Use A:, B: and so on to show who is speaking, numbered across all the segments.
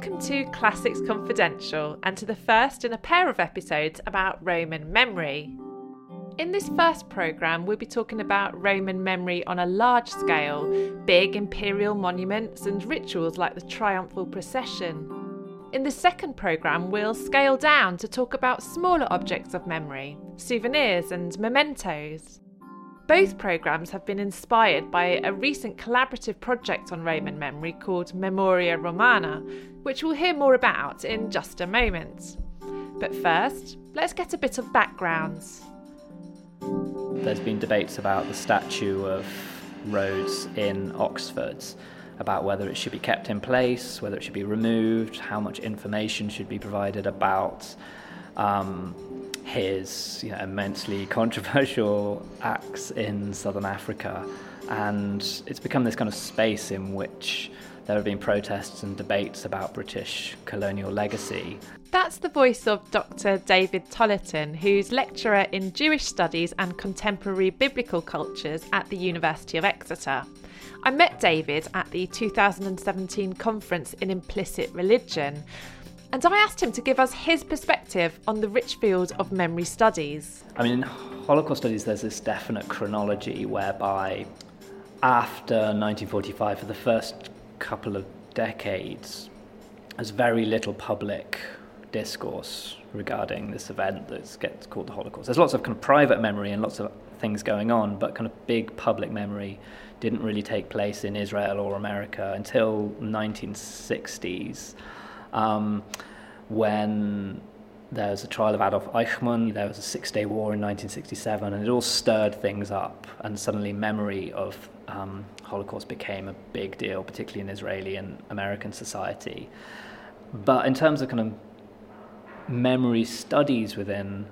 A: Welcome to Classics Confidential and to the first in a pair of episodes about Roman memory. In this first programme, we'll be talking about Roman memory on a large scale, big imperial monuments and rituals like the triumphal procession. In the second programme, we'll scale down to talk about smaller objects of memory, souvenirs and mementos. Both programmes have been inspired by a recent collaborative project on Roman memory called Memoria Romana, which we'll hear more about in just a moment. But first, let's get a bit of background.
B: There's been debates about the statue of Rhodes in Oxford, about whether it should be kept in place, whether it should be removed, how much information should be provided about um, his you know, immensely controversial acts in southern Africa. And it's become this kind of space in which there have been protests and debates about British colonial legacy.
A: That's the voice of Dr. David Tollerton, who's lecturer in Jewish studies and contemporary biblical cultures at the University of Exeter. I met David at the 2017 conference in implicit religion, and I asked him to give us his perspective on the rich field of memory studies.
B: I mean, in Holocaust studies, there's this definite chronology whereby after 1945, for the first couple of decades, there's very little public discourse regarding this event that gets called the Holocaust. There's lots of kind of private memory and lots of things going on, but kind of big public memory didn't really take place in Israel or America until 1960s um, when there was a trial of Adolf Eichmann, there was a Six Day War in 1967, and it all stirred things up, and suddenly memory of um, Holocaust became a big deal, particularly in Israeli and American society. But in terms of kind of memory studies within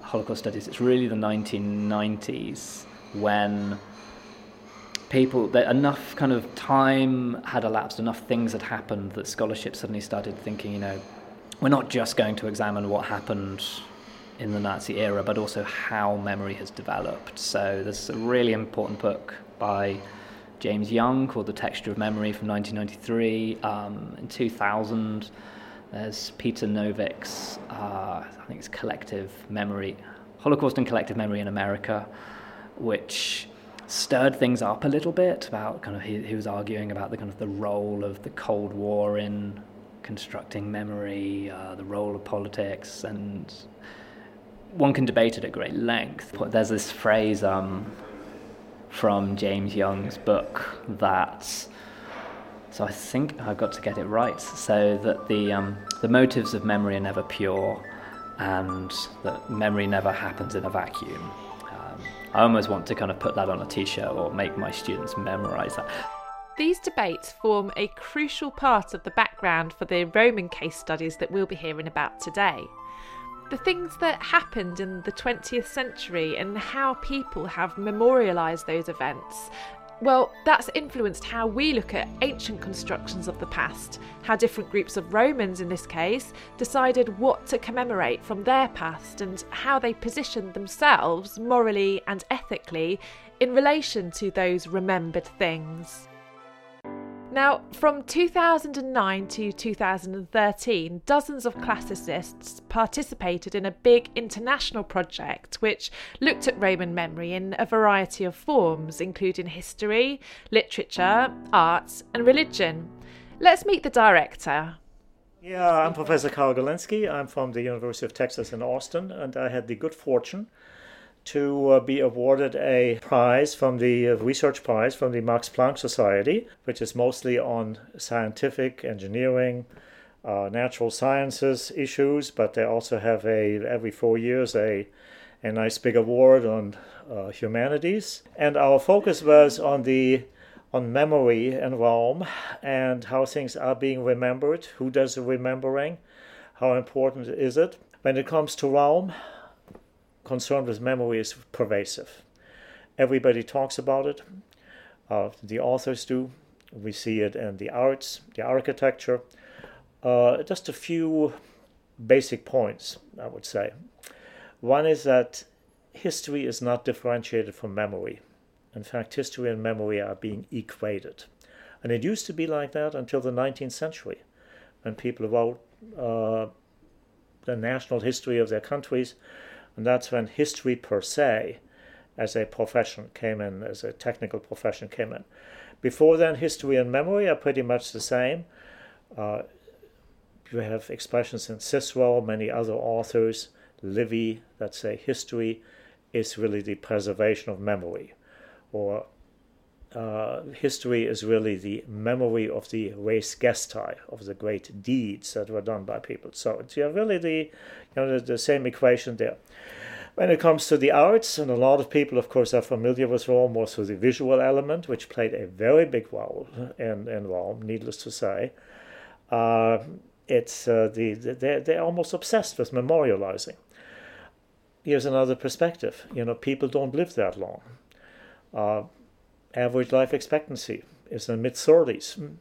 B: Holocaust studies, it's really the 1990s when people that enough kind of time had elapsed, enough things had happened that scholarship suddenly started thinking, you know, we're not just going to examine what happened in the Nazi era, but also how memory has developed. So there's a really important book by James Young called The Texture of Memory from 1993. Um, in 2000, there's Peter Novick's, uh, I think it's Collective Memory, Holocaust and Collective Memory in America, which stirred things up a little bit about kind of he, he was arguing about the kind of the role of the Cold War in constructing memory, uh, the role of politics, and one can debate it at great length. But there's this phrase um, from James Young's book that, so I think I've got to get it right, so that the, um, the motives of memory are never pure and that memory never happens in a vacuum. I almost want to kind of put that on a t shirt or make my students memorize that.
A: These debates form a crucial part of the background for the Roman case studies that we'll be hearing about today. The things that happened in the 20th century and how people have memorialised those events well, that's influenced how we look at ancient constructions of the past, how different groups of Romans, in this case, decided what to commemorate from their past, and how they positioned themselves morally and ethically in relation to those remembered things. Now, from 2009 to 2013, dozens of classicists participated in a big international project which looked at Roman memory in a variety of forms, including history, literature, arts, and religion. Let's meet the director.
C: Yeah, I'm Professor Karl Galinsky. I'm from the University of Texas in Austin, and I had the good fortune to uh, be awarded a prize from the uh, research prize from the Max Planck Society, which is mostly on scientific, engineering, uh, natural sciences issues, but they also have a every four years a a nice big award on uh, humanities. And our focus was on the on memory in Rome and how things are being remembered, who does the remembering, how important is it. When it comes to Rome, concern with memory is pervasive. Everybody talks about it. Uh, the authors do. We see it in the arts, the architecture. Uh, just a few basic points, I would say. One is that history is not differentiated from memory. In fact, history and memory are being equated. And it used to be like that until the 19th century when people wrote uh, the national history of their countries, and that's when history per se, as a profession, came in, as a technical profession came in. Before then, history and memory are pretty much the same. Uh, you have expressions in Cicero, many other authors, Livy, that say history is really the preservation of memory, or uh, history is really the memory of the res gestae, of the great deeds that were done by people. So it's yeah, really the, you know, the, the, same equation there. When it comes to the arts, and a lot of people, of course, are familiar with Rome more through the visual element, which played a very big role in, in Rome, needless to say. Uh, it's uh, the, the they're, they're almost obsessed with memorializing. Here's another perspective. You know, people don't live that long. Uh, average life expectancy is in the mid 30s.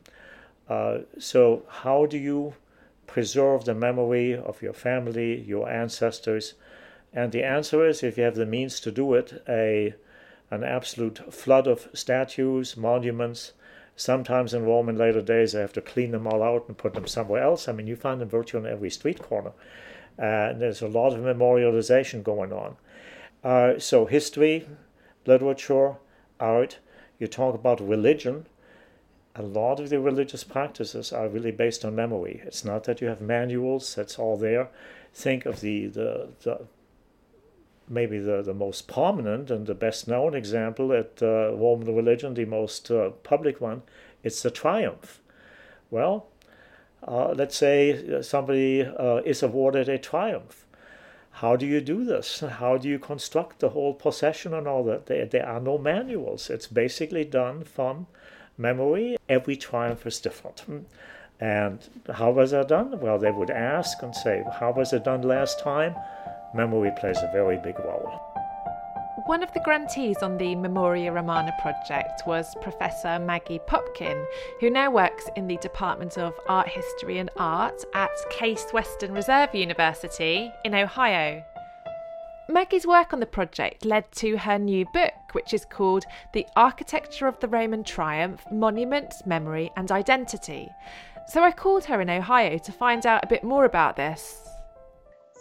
C: Uh, so, how do you preserve the memory of your family, your ancestors? And the answer is if you have the means to do it, a an absolute flood of statues, monuments, Sometimes in Rome in later days, they have to clean them all out and put them somewhere else. I mean, you find them virtually on every street corner. Uh, and there's a lot of memorialization going on. Uh, so, history, literature, art, you talk about religion. A lot of the religious practices are really based on memory. It's not that you have manuals, that's all there. Think of the, the, the maybe the, the most prominent and the best known example at uh, Roman religion, the most uh, public one, it's the triumph. Well, uh, let's say somebody uh, is awarded a triumph. How do you do this? How do you construct the whole procession and all that? There, there are no manuals. It's basically done from memory. Every triumph is different. And how was that done? Well, they would ask and say, How was it done last time? memory plays a very big role.
A: One of the grantees on the Memoria Romana project was Professor Maggie Popkin, who now works in the Department of Art History and Art at Case Western Reserve University in Ohio. Maggie's work on the project led to her new book, which is called The Architecture of the Roman Triumph Monuments, Memory and Identity. So I called her in Ohio to find out a bit more about this.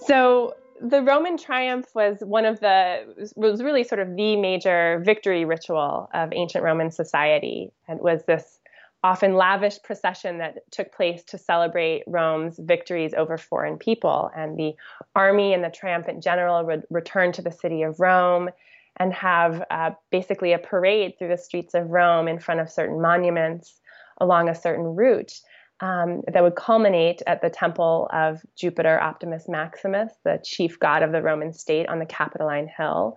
D: So, the Roman triumph was one of the was really sort of the major victory ritual of ancient Roman society. and was this often lavish procession that took place to celebrate Rome's victories over foreign people. And the army and the triumphant general would return to the city of Rome and have uh, basically a parade through the streets of Rome in front of certain monuments along a certain route um, that would culminate at the temple of Jupiter Optimus Maximus, the chief god of the Roman state on the Capitoline Hill.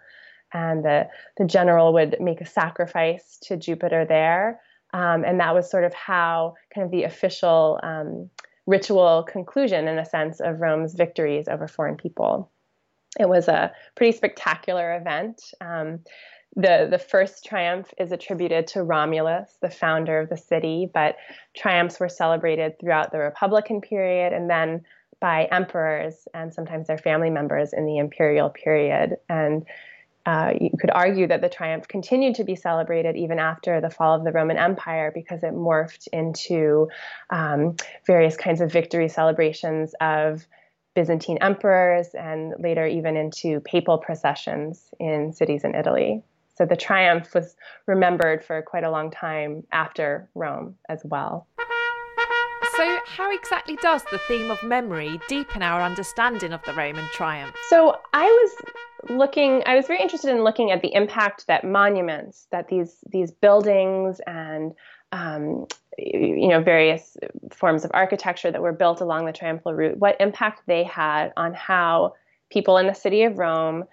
D: And the, the general would make a sacrifice to Jupiter there. Um, and that was sort of how kind of the official um, ritual conclusion, in a sense, of Rome's victories over foreign people. It was a pretty spectacular event. Um, the the first triumph is attributed to Romulus, the founder of the city, but triumphs were celebrated throughout the Republican period and then by emperors and sometimes their family members in the imperial period. And uh, you could argue that the triumph continued to be celebrated even after the fall of the Roman Empire because it morphed into um, various kinds of victory celebrations of Byzantine emperors and later even into papal processions in cities in Italy. So the triumph was remembered for quite a long time after Rome as well.
A: So, how exactly does the theme of memory deepen our understanding of the Roman triumph?
D: So, I was looking I was very interested in looking at the impact that monuments, that these these buildings and um, you know various forms of architecture that were built along the triumphal route, what impact they had on how people in the city of Rome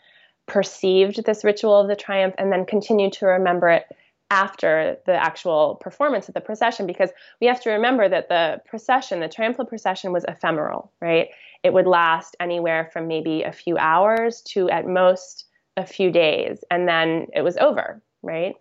D: perceived this ritual of the triumph and then continued to remember it after the actual performance of the procession because we have to remember that the procession, the triumphal procession, was ephemeral, right? It would last anywhere from maybe a few hours to at most a few days, and then it was over, right?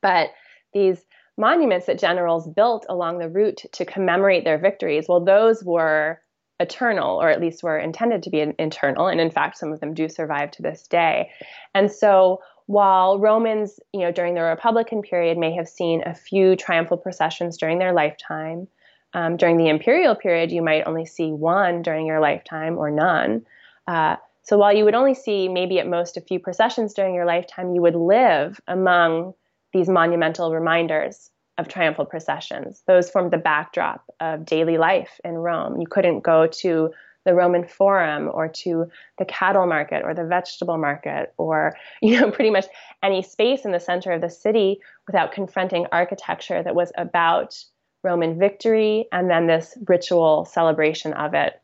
D: But these monuments that generals built along the route to commemorate their victories, well, those were eternal, or at least were intended to be eternal. And in fact, some of them do survive to this day. And so while Romans, you know, during the Republican period may have seen a few triumphal processions during their lifetime, Um, during the imperial period, you might only see one during your lifetime or none. Uh, so while you would only see maybe at most a few processions during your lifetime, you would live among these monumental reminders of triumphal processions. Those formed the backdrop of daily life in Rome. You couldn't go to the Roman Forum or to the cattle market or the vegetable market or, you know, pretty much any space in the center of the city without confronting architecture that was about Roman victory and then this ritual celebration of it.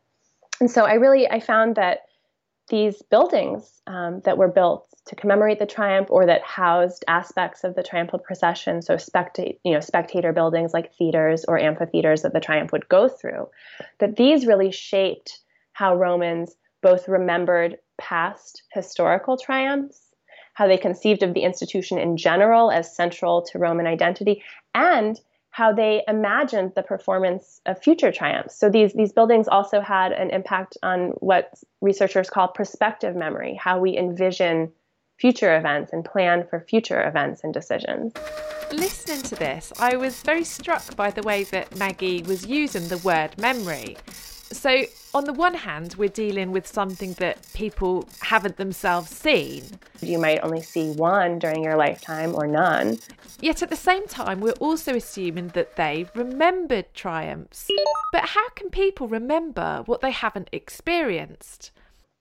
D: And so I really I found that these buildings um, that were built to commemorate the triumph or that housed aspects of the triumphal procession, so you know, spectator buildings like theaters or amphitheaters that the triumph would go through, that these really shaped how Romans both remembered past historical triumphs, how they conceived of the institution in general as central to Roman identity, and how they imagined the performance of future triumphs. So these these buildings also had an impact on what researchers call prospective memory, how we envision future events and plan for future events and decisions.
A: Listening to this, I was very struck by the way that Maggie was using the word memory. So, on the one hand, we're dealing with something that people haven't themselves seen.
D: You might only see one during your lifetime or none.
A: Yet at the same time, we're also assuming that they remembered triumphs. But how can people remember what they haven't experienced?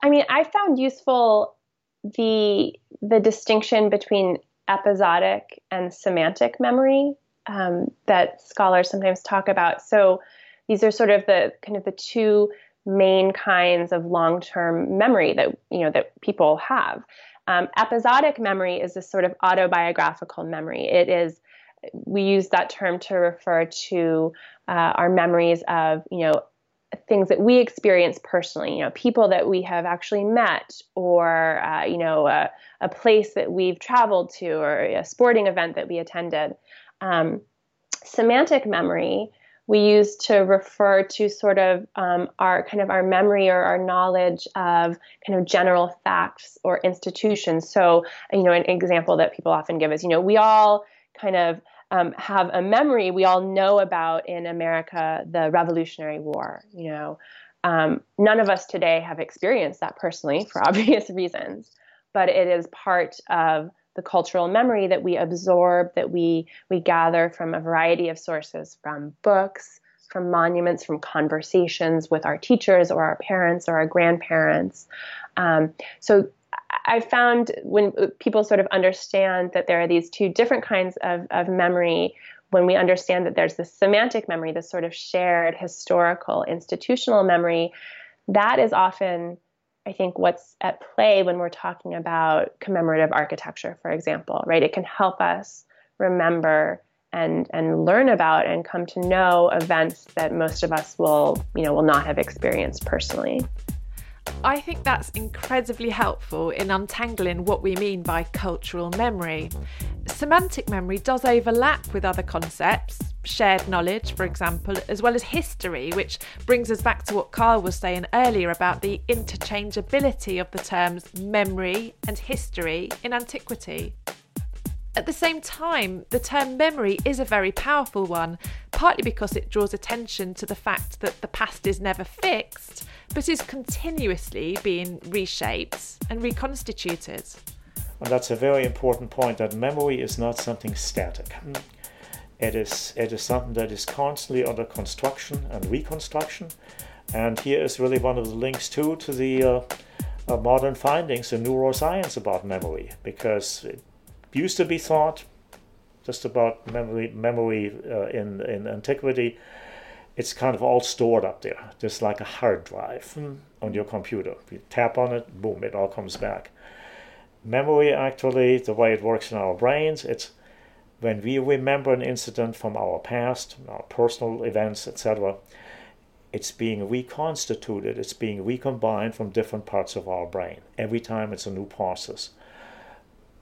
D: I mean, I found useful the the distinction between episodic and semantic memory um, that scholars sometimes talk about. So these are sort of the kind of the two main kinds of long-term memory that you know that people have. Um, episodic memory is this sort of autobiographical memory. It is we use that term to refer to uh, our memories of you know things that we experience personally. You know, people that we have actually met, or uh, you know, a, a, place that we've traveled to, or a sporting event that we attended. Um, semantic memory we use to refer to sort of um, our kind of our memory or our knowledge of kind of general facts or institutions. So, you know, an example that people often give is, you know, we all kind of um, have a memory. We all know about in America the Revolutionary War. You know, um, none of us today have experienced that personally for obvious reasons, but it is part of the cultural memory that we absorb, that we we gather from a variety of sources, from books, from monuments, from conversations with our teachers or our parents or our grandparents. Um, so I found when people sort of understand that there are these two different kinds of, of memory, when we understand that there's this semantic memory, this sort of shared historical institutional memory, that is often I think what's at play when we're talking about commemorative architecture, for example, right? It can help us remember and and learn about and come to know events that most of us will, you know, will not have experienced personally.
A: I think that's incredibly helpful in untangling what we mean by cultural memory. Semantic memory does overlap with other concepts, shared knowledge, for example, as well as history, which brings us back to what Carl was saying earlier about the interchangeability of the terms memory and history in antiquity. At the same time, the term memory is a very powerful one, partly because it draws attention to the fact that the past is never fixed, but is continuously being reshaped and reconstituted.
C: And that's a very important point that memory is not something static. It is, it is something that is constantly under construction and reconstruction. And here is really one of the links too to the uh, uh, modern findings in neuroscience about memory, because it used to be thought just about memory, memory uh, in, in antiquity, it's kind of all stored up there, just like a hard drive mm. on your computer. You tap on it, boom, it all comes back. Memory, actually, the way it works in our brains, it's when we remember an incident from our past, our personal events, etc., it's being reconstituted, it's being recombined from different parts of our brain. Every time it's a new process.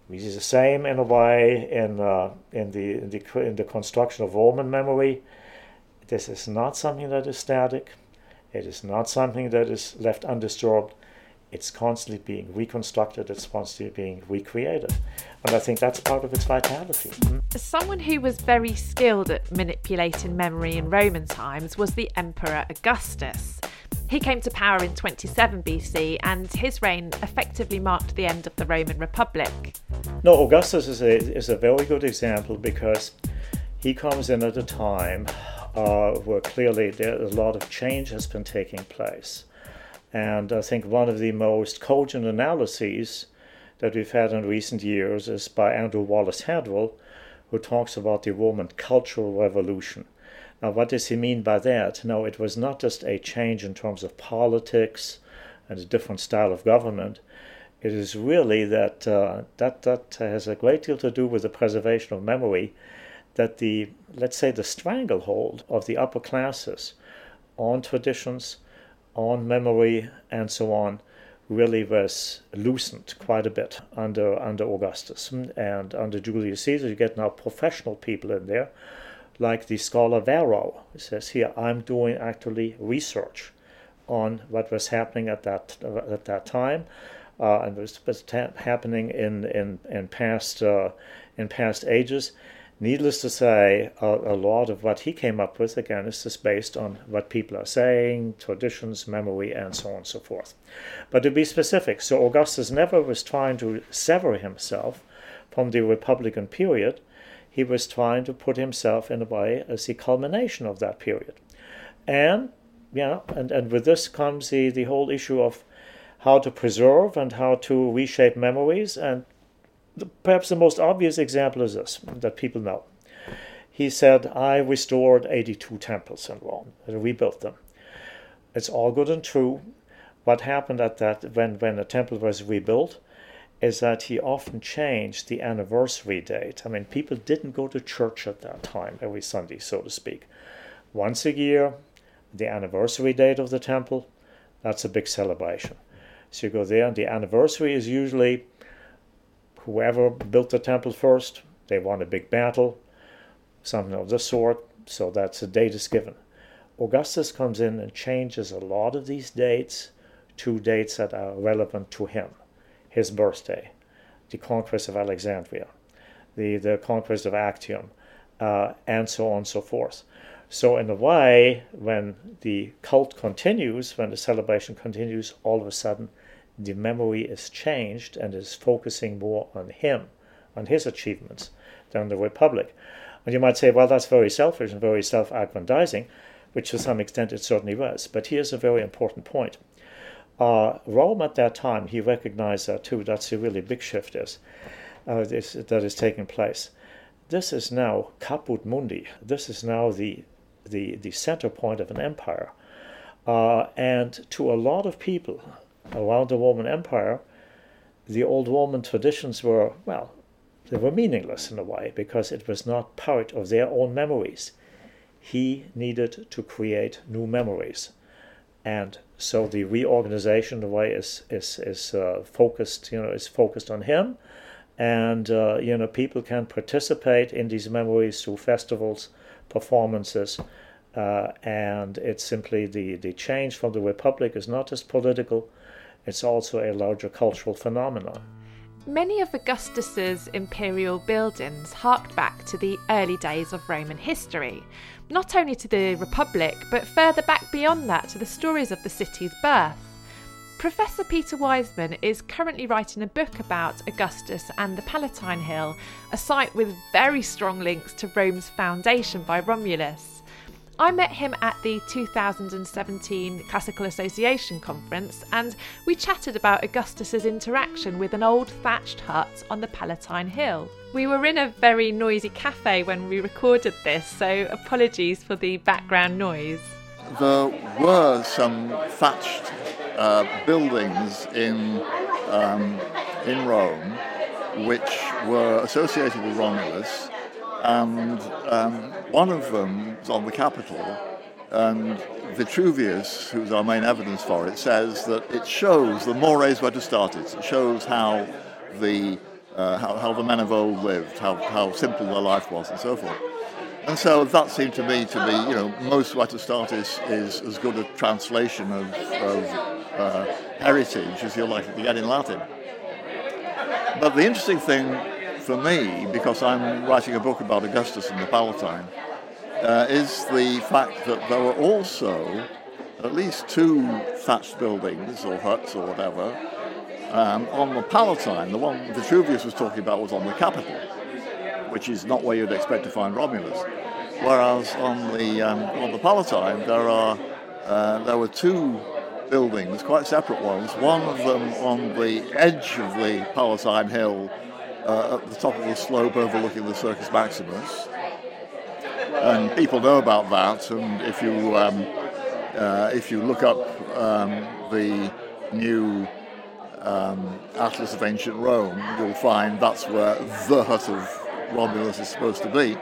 C: We see the same in a way in, uh, in, the, in, the, in the construction of Roman memory. This is not something that is static. It is not something that is left undisturbed. It's constantly being reconstructed, it's constantly being recreated. And I think that's part of its vitality.
A: As someone who was very skilled at manipulating memory in Roman times was the Emperor Augustus. He came to power in 27 BC, and his reign effectively marked the end of the Roman Republic.
C: No, Augustus is a, is a very good example because he comes in at a time uh, where clearly there, a lot of change has been taking place. And I think one of the most cogent analyses that we've had in recent years is by Andrew Wallace Hadrill, who talks about the Roman cultural revolution. Now, what does he mean by that? No, it was not just a change in terms of politics and a different style of government. It is really that uh, that that has a great deal to do with the preservation of memory. That the let's say the stranglehold of the upper classes on traditions on memory and so on really was loosened quite a bit under under Augustus and under Julius Caesar. You get now professional people in there, like the scholar Varro. He says here, I'm doing actually research on what was happening at that at that time, uh, and was, was happening in in in past uh, in past ages. Needless to say, a, a, lot of what he came up with, again, is just based on what people are saying, traditions, memory, and so on and so forth. But to be specific, so Augustus never was trying to sever himself from the Republican period. He was trying to put himself in a way as the culmination of that period. And, yeah, and, and with this comes the, the whole issue of how to preserve and how to reshape memories and the, perhaps the most obvious example is this that people know. He said, I restored 82 temples in Rome and rebuilt them. It's all good and true. What happened at that when, when a temple was rebuilt is that he often changed the anniversary date. I mean, people didn't go to church at that time every Sunday, so to speak. Once a year, the anniversary date of the temple, that's a big celebration. So you go there, and the anniversary is usually whoever built the temple first, they won a big battle, something of the sort, so that's a date is given. Augustus comes in and changes a lot of these dates to dates that are relevant to him. His birthday, the conquest of Alexandria, the, the conquest of Actium, uh, and so on and so forth. So, in a way, when the cult continues, when the celebration continues, all of a sudden the memory is changed and is focusing more on him, on his achievements, than the Republic. And you might say, well, that's very selfish and very self aggrandizing, which to some extent it certainly was. But here's a very important point. Uh, Rome at that time, he recognized that too. That's a really big shift is, uh, this, that is taking place. This is now caput mundi. This is now the, the, the center point of an empire. Uh, and to a lot of people, around the Roman Empire, the old Roman traditions were, well, they were meaningless in a way because it was not part of their own memories. He needed to create new memories. And so the reorganization, the way is is is uh, focused, you know, is focused on him, and uh, you know people can participate in these memories through festivals, performances, uh, and it's simply the the change from the republic is not just political, it's also a larger cultural phenomenon.
A: Many of Augustus's imperial buildings harked back to the early days of Roman history, not only to the Republic, but further back beyond that to the stories of the city's birth. Professor Peter Wiseman is currently writing a book about Augustus and the Palatine Hill, a site with very strong links to Rome's foundation by Romulus. I met him at the 2017 Classical Association conference and we chatted about Augustus's interaction with an old thatched hut on the Palatine Hill. We were in a very noisy cafe when we recorded this, so apologies for the background noise.
E: There were some thatched uh, buildings in, um, in Rome which were associated with Romulus and um, one of them is on the Capitol, and Vitruvius, who's our main evidence for it, says that it shows the mores vetustatis. It shows how the uh, how, how the men of old lived, how, how simple their life was, and so forth. And so that seemed to me to be, you know, mores vetustatis, is as good a translation of, of uh, heritage as you're likely to get in Latin. But the interesting thing for me, because I'm writing a book about Augustus and the Palatine, uh, is the fact that there were also at least two thatched buildings or huts or whatever um, on the Palatine. The one Vitruvius was talking about was on the Capitol, which is not where you'd expect to find Romulus. Whereas on the um, on the Palatine, there are uh, there were two buildings, quite separate ones. One of them on the edge of the Palatine Hill, uh, at the top of the slope overlooking the Circus Maximus, and people know about that. And if you um, uh, if you look up um, the new um, Atlas of Ancient Rome, you'll find that's where the hut of Romulus is supposed to be.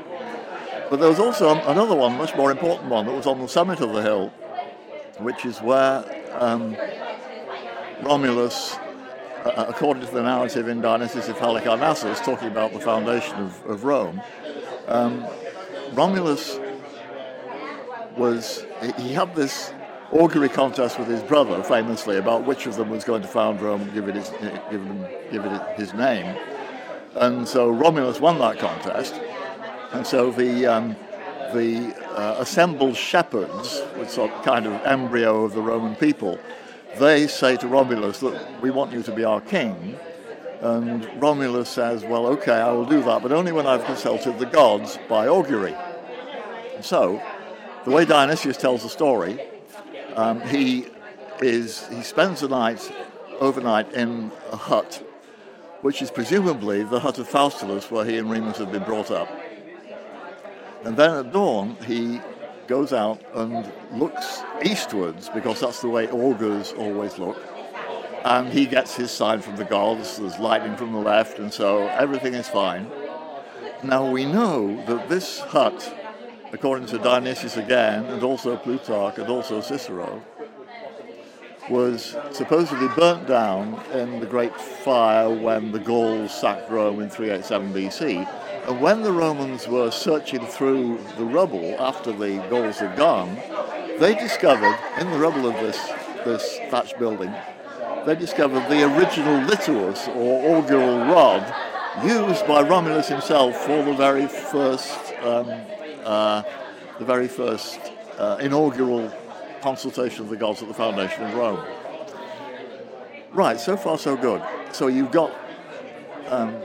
E: But there was also another one, much more important one, that was on the summit of the hill, which is where um, Romulus, uh, according to the narrative in Dionysius of Halicarnassus, talking about the foundation of, of Rome, um, Romulus was, he had this augury contest with his brother, famously, about which of them was going to found Rome and give it his, give him, give it his name. And so Romulus won that contest. And so the, um, the uh, assembled shepherds, which sort kind of embryo of the Roman people, they say to Romulus that we want you to be our king. And Romulus says, well, okay, I will do that, but only when I've consulted the gods by augury. And so, the way Dionysius tells the story, um, he is he spends the night overnight in a hut, which is presumably the hut of Faustulus, where he and Remus had been brought up. And then at dawn, he goes out and looks eastwards because that's the way augurs always look. And he gets his sign from the gods. There's lightning from the left, and so everything is fine. Now we know that this hut according to Dionysius again, and also Plutarch, and also Cicero, was supposedly burnt down in the great fire when the Gauls sacked Rome in 387 BC. And when the Romans were searching through the rubble after the Gauls had gone, they discovered in the rubble of this, this thatched building, they discovered the original lituus or augural rod used by Romulus himself for the very first um, uh, the very first uh, inaugural consultation of the gods at the foundation of Rome. Right, so far so good. So you've got um,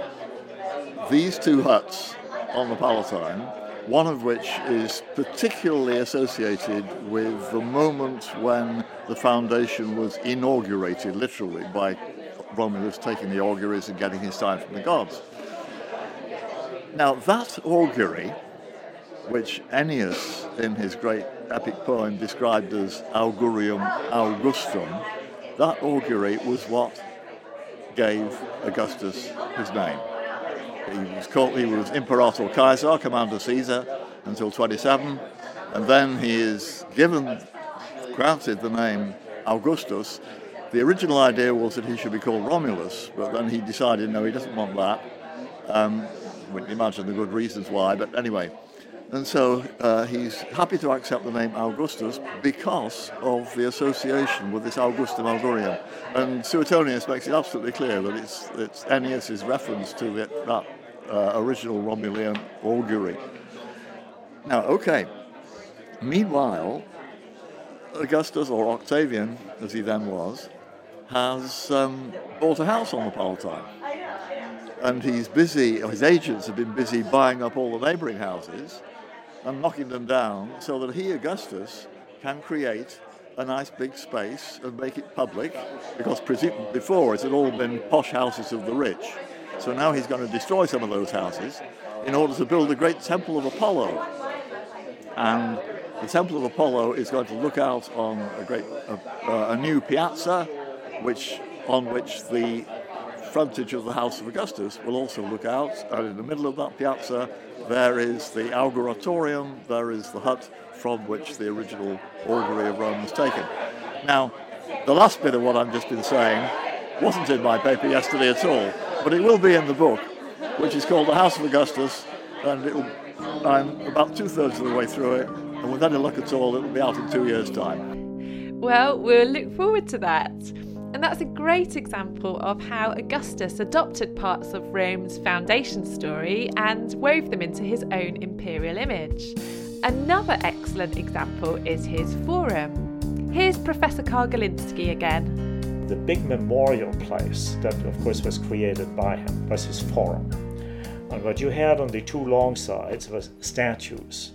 E: these two huts on the Palatine, one of which is particularly associated with the moment when the foundation was inaugurated, literally, by Romulus taking the auguries and getting his sign from the gods. Now, that augury which Ennius, in his great epic poem, described as Augurium Augustum, that augury was what gave Augustus his name. He was called, he was Imperator Caesar, Commander Caesar, until 27, and then he is given, granted the name Augustus. The original idea was that he should be called Romulus, but then he decided no, he doesn't want that. Um, can imagine the good reasons why, but anyway, and so uh, he's happy to accept the name Augustus because of the association with this Augustum Augurium. And Suetonius makes it absolutely clear that it's, it's Ennius' reference to it, that uh, original Romulan augury. Now, okay. Meanwhile, Augustus, or Octavian, as he then was, has um, bought a house on the Palatine. And he's busy, his agents have been busy buying up all the neighbouring houses and knocking them down so that he, Augustus, can create a nice big space and make it public because before it had all been posh houses of the rich. So now he's going to destroy some of those houses in order to build a great temple of Apollo. And the temple of Apollo is going to look out on a great a, a new piazza, which on which the frontage of the house of Augustus will also look out. And in the middle of that piazza there is the Auguratorium, there is the hut from which the original augury of Rome was taken. Now, the last bit of what I've just been saying wasn't in my paper yesterday at all, but it will be in the book, which is called The House of Augustus, and it'll, I'm about two thirds of the way through it, and with any luck at all, it'll be out in two years' time.
A: Well, we'll look forward to that. And that's a great example of how Augustus adopted parts of Rome's foundation story and wove them into his own imperial image. Another excellent example is his forum. Here's Professor Karl Galinsky again.
C: The big memorial place that, of course, was created by him was his forum. And what you had on the two long sides was statues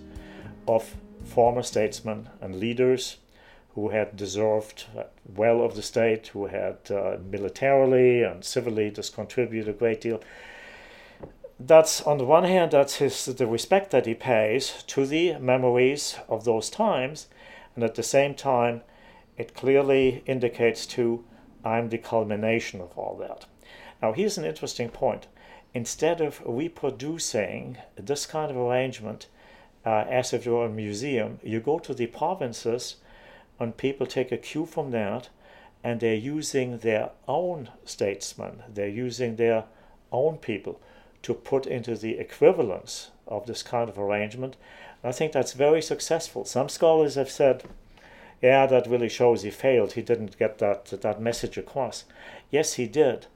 C: of former statesmen and leaders who had deserved well of the state, who had uh, militarily and civilly just contributed a great deal. That's on the one hand, that's his the respect that he pays to the memories of those times, and at the same time, it clearly indicates to I'm the culmination of all that. Now here's an interesting point. Instead of reproducing this kind of arrangement uh, as if you were a museum, you go to the provinces and people take a cue from that and they're using their own statesmen, they're using their own people to put into the equivalence of this kind of arrangement. And I think that's very successful. Some scholars have said, yeah, that really shows he failed. He didn't get that, that message across. Yes, he did,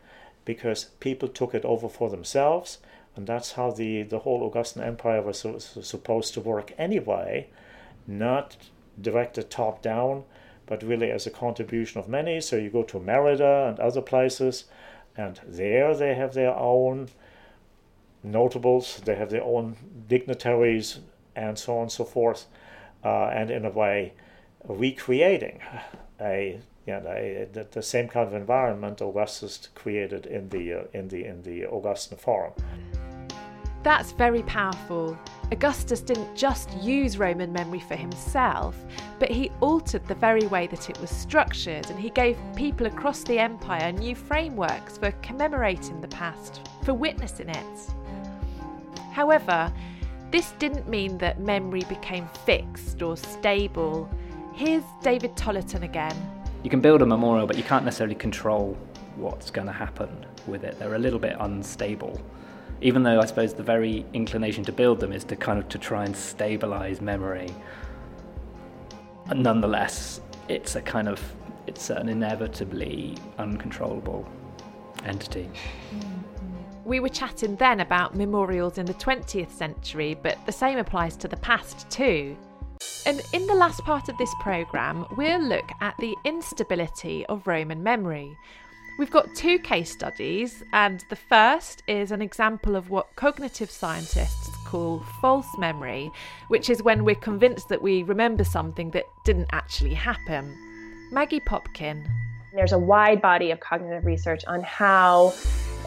C: because people took it over for themselves, and that's how the, the whole Augustan Empire was, was supposed to work anyway, not directed top down, but really as a contribution of many. So you go to Merida and other places, and there they have their own notables, they have their own dignitaries, and so on and so forth, uh, and in a way recreating a you know, a, the, the, same kind of environment Augustus created in the uh, in the in the Augustan Forum.
A: That's very powerful. Augustus didn't just use Roman memory for himself, but he altered the very way that it was structured and he gave people across the empire new frameworks for commemorating the past, for witnessing it. However, this didn't mean that memory became fixed or stable. Here's David Tollerton again.
B: You can build a memorial, but you can't necessarily control what's going to happen with it. They're a little bit unstable even though I suppose the very inclination to build them is to kind of to try and stabilize memory. Nonetheless, it's a kind of it's an inevitably uncontrollable entity. Mm-hmm.
A: We were chatting then about memorials in the 20th century, but the same applies to the past too. And in the last part of this programme, we'll look at the instability of Roman memory, We've got two case studies, and the first is an example of what cognitive scientists call false memory, which is when we're convinced that we remember something that didn't actually happen. Maggie Popkin.
D: There's a wide body of cognitive research on how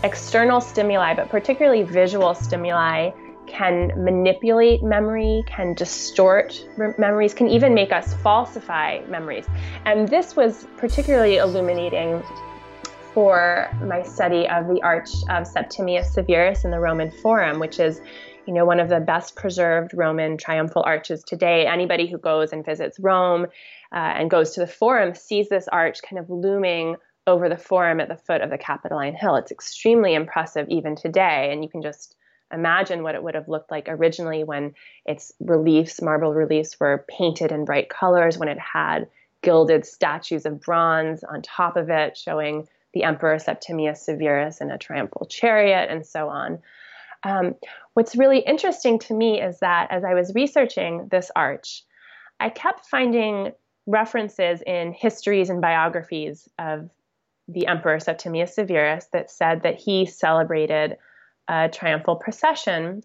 D: external stimuli, but particularly visual stimuli, can manipulate memory, can distort memories, can even make us falsify memories. And this was particularly illuminating for my study of the Arch of Septimius Severus in the Roman Forum, which is you know, one of the best preserved Roman triumphal arches today. Anybody who goes and visits Rome uh, and goes to the Forum sees this arch kind of looming over the Forum at the foot of the Capitoline Hill. It's extremely impressive even today, and you can just imagine what it would have looked like originally when its reliefs, marble reliefs, were painted in bright colors, when it had gilded statues of bronze on top of it showing the Emperor Septimius Severus in a triumphal chariot, and so on. Um, what's really interesting to me is that as I was researching this arch, I kept finding references in histories and biographies of the Emperor Septimius Severus that said that he celebrated a triumphal procession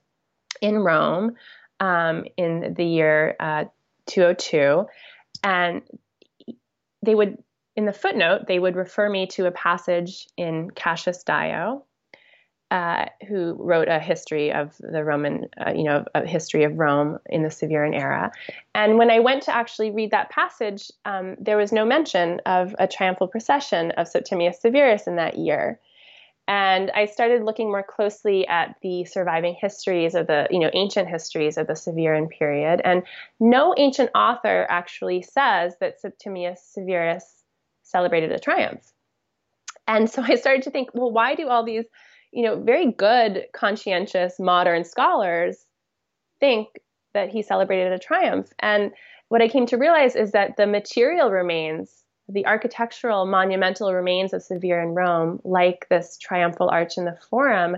D: in Rome um, in the year uh, 202. And they would in the footnote, they would refer me to a passage in Cassius Dio, uh, who wrote a history of the Roman, uh, you know, a history of Rome in the Severan era. And when I went to actually read that passage, um, there was no mention of a triumphal procession of Septimius Severus in that year. And I started looking more closely at the surviving histories of the, you know, ancient histories of the Severan period. And no ancient author actually says that Septimius Severus celebrated a triumph. And so I started to think, well, why do all these, you know, very good, conscientious, modern scholars think that he celebrated a triumph? And what I came to realize is that the material remains, the architectural monumental remains of Severan Rome, like this triumphal arch in the Forum,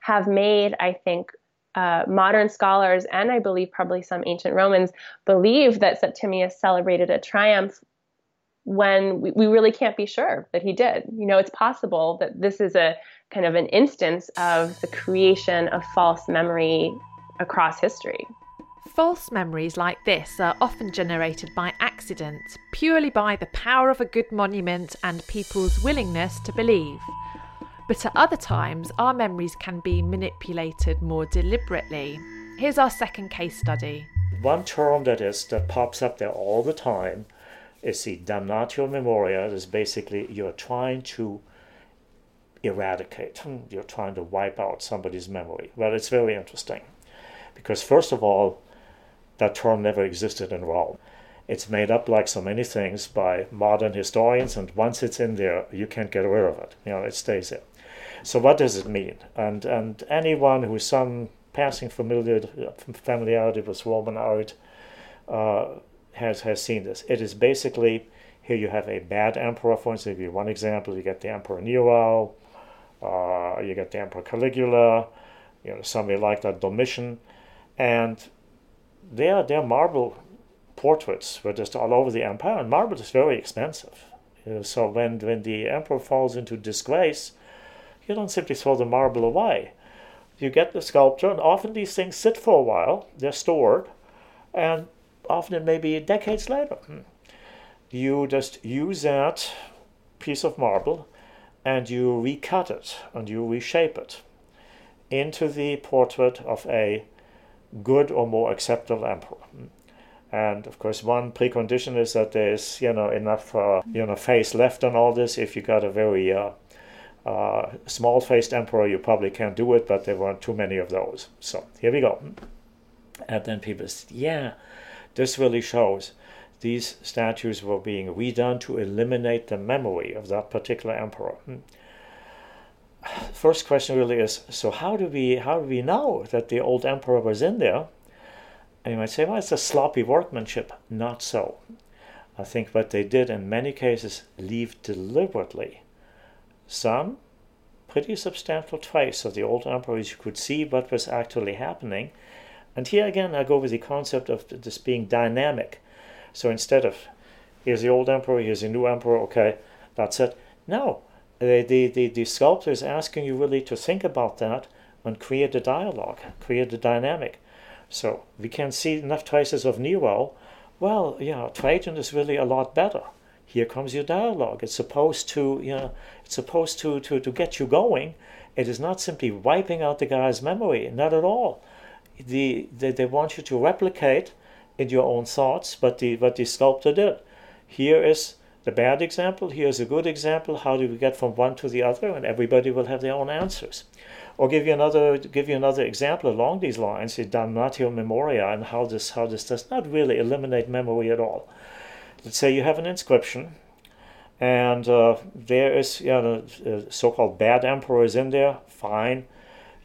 D: have made, I think, uh, modern scholars and I believe probably some ancient Romans believe that Septimius celebrated a triumph when we, we really can't be sure that he did. You know, it's possible that this is a kind of an instance of the creation of false memory across history.
A: False memories like this are often generated by accident, purely by the power of a good monument and people's willingness to believe. But at other times, our memories can be manipulated more deliberately. Here's our second case study.
C: One term that is that pops up there all the time is the damnatio memoriae. Is basically you're trying to eradicate. Hmm, you're trying to wipe out somebody's memory. Well, it's very interesting because first of all, that term never existed in Rome. It's made up like so many things by modern historians, and once it's in there, you can't get rid of it. You know, it stays there. So what does it mean? And and anyone who's some passing familiar, familiarity with Roman art uh, has has seen this. It is basically here you have a bad emperor. For instance, you one example, you get the Emperor Nero, uh, you get the Emperor Caligula, you know somebody like that Domitian, and their their marble portraits were just all over the empire, and marble is very expensive. You know, so when when the emperor falls into disgrace, you don't simply throw the marble away. You get the sculpture, and often these things sit for a while. They're stored, and often it may be decades later. Hmm. You just use that piece of marble, and you recut it and you reshape it into the portrait of a good or more acceptable emperor. And of course, one precondition is that there's you know enough uh, you know face left on all this. If you got a very uh, uh, small-faced emperor, you probably can't do it, but there weren't too many of those. So here we go. And then people say, yeah, this really shows these statues were being redone to eliminate the memory of that particular emperor. First question really is so how do we how do we know that the old emperor was in there? And you might say well it's a sloppy workmanship. Not so. I think what they did in many cases leave deliberately some pretty substantial trace of the old emperor emperors you could see what was actually happening. And here again i go with the concept of this being dynamic. So instead of here's the old emperor here's the new emperor okay that's it. No the, the, the, the sculptor is asking you really to think about that and create a dialogue, create a dynamic. So we can see enough traces of Nero. Well, you know, Trajan is really a lot better. Here comes your dialogue. It's supposed to, you know, it's supposed to, to, to get you going. It is not simply wiping out the guy's memory, not at all. The, the, they want you to replicate in your own thoughts what the, what the sculptor did. Here is the bad example, here's a good example. How do we get from one to the other? And everybody will have their own answers. Or give you another give you another example along these lines, the damnatio memoriae, and how this how this does not really eliminate memory at all. Let's say you have an inscription, and uh, there is you know, so-called bad emperor is in there. Fine,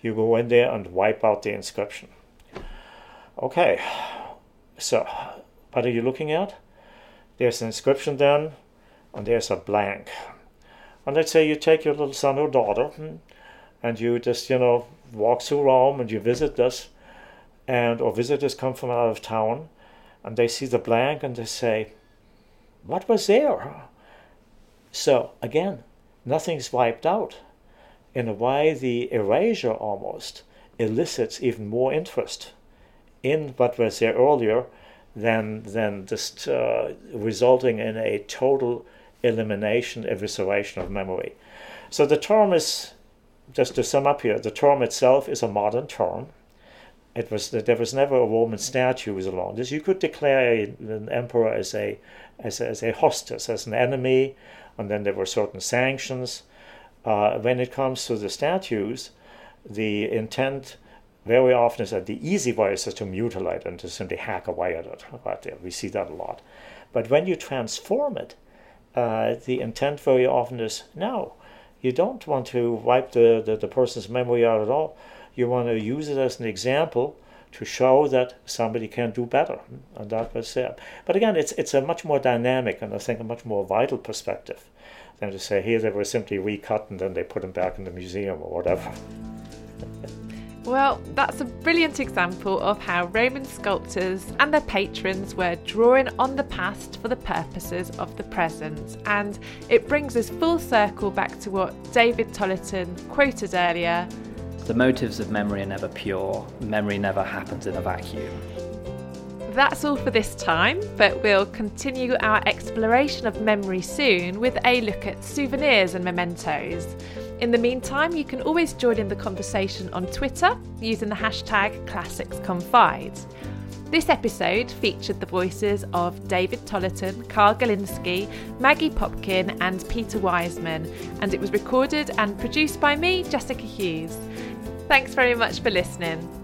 C: you go in there and wipe out the inscription. Okay, so what are you looking at? There's an inscription then and there's a blank. And let's say you take your little son or daughter hmm, and you just, you know, walk through Rome and you visit this, and or visitors come from out of town and they see the blank and they say, What was there? So again, nothing's wiped out. In a way, the erasure almost elicits even more interest in what was there earlier than, than just uh, resulting in a total elimination, evisceration of memory. So the term is, just to sum up here, the term itself is a modern term. It was there was never a Roman statue along this. You could declare an emperor as a, as a as a hostis, as an enemy, and then there were certain sanctions. Uh, when it comes to the statues, the intent very often is that the easy way is to mutilate and to simply hack away at it. Right there, we see that a lot. But when you transform it, uh, the intent very often is no, you don't want to wipe the, the, the person's memory out at all. You want to use it as an example to show that somebody can do better. And that was it. But again, it's, it's a much more dynamic and I think a much more vital perspective than to say here they were simply recut and then they put them back in the museum or whatever.
A: Well, that's a brilliant example of how Roman sculptors and their patrons were drawing on the past for the purposes of the present. And it brings us full circle back to what David Tollerton quoted earlier
B: The motives of memory are never pure, memory never happens in a vacuum.
A: That's all for this time, but we'll continue our exploration of memory soon with a look at souvenirs and mementos. In the meantime, you can always join in the conversation on Twitter using the hashtag ClassicsConfidential. This episode featured the voices of David Tollerton, Karl Galinsky, Maggie Popkin, and Peter Wiseman, and it was recorded and produced by me, Jessica Hughes. Thanks very much for listening.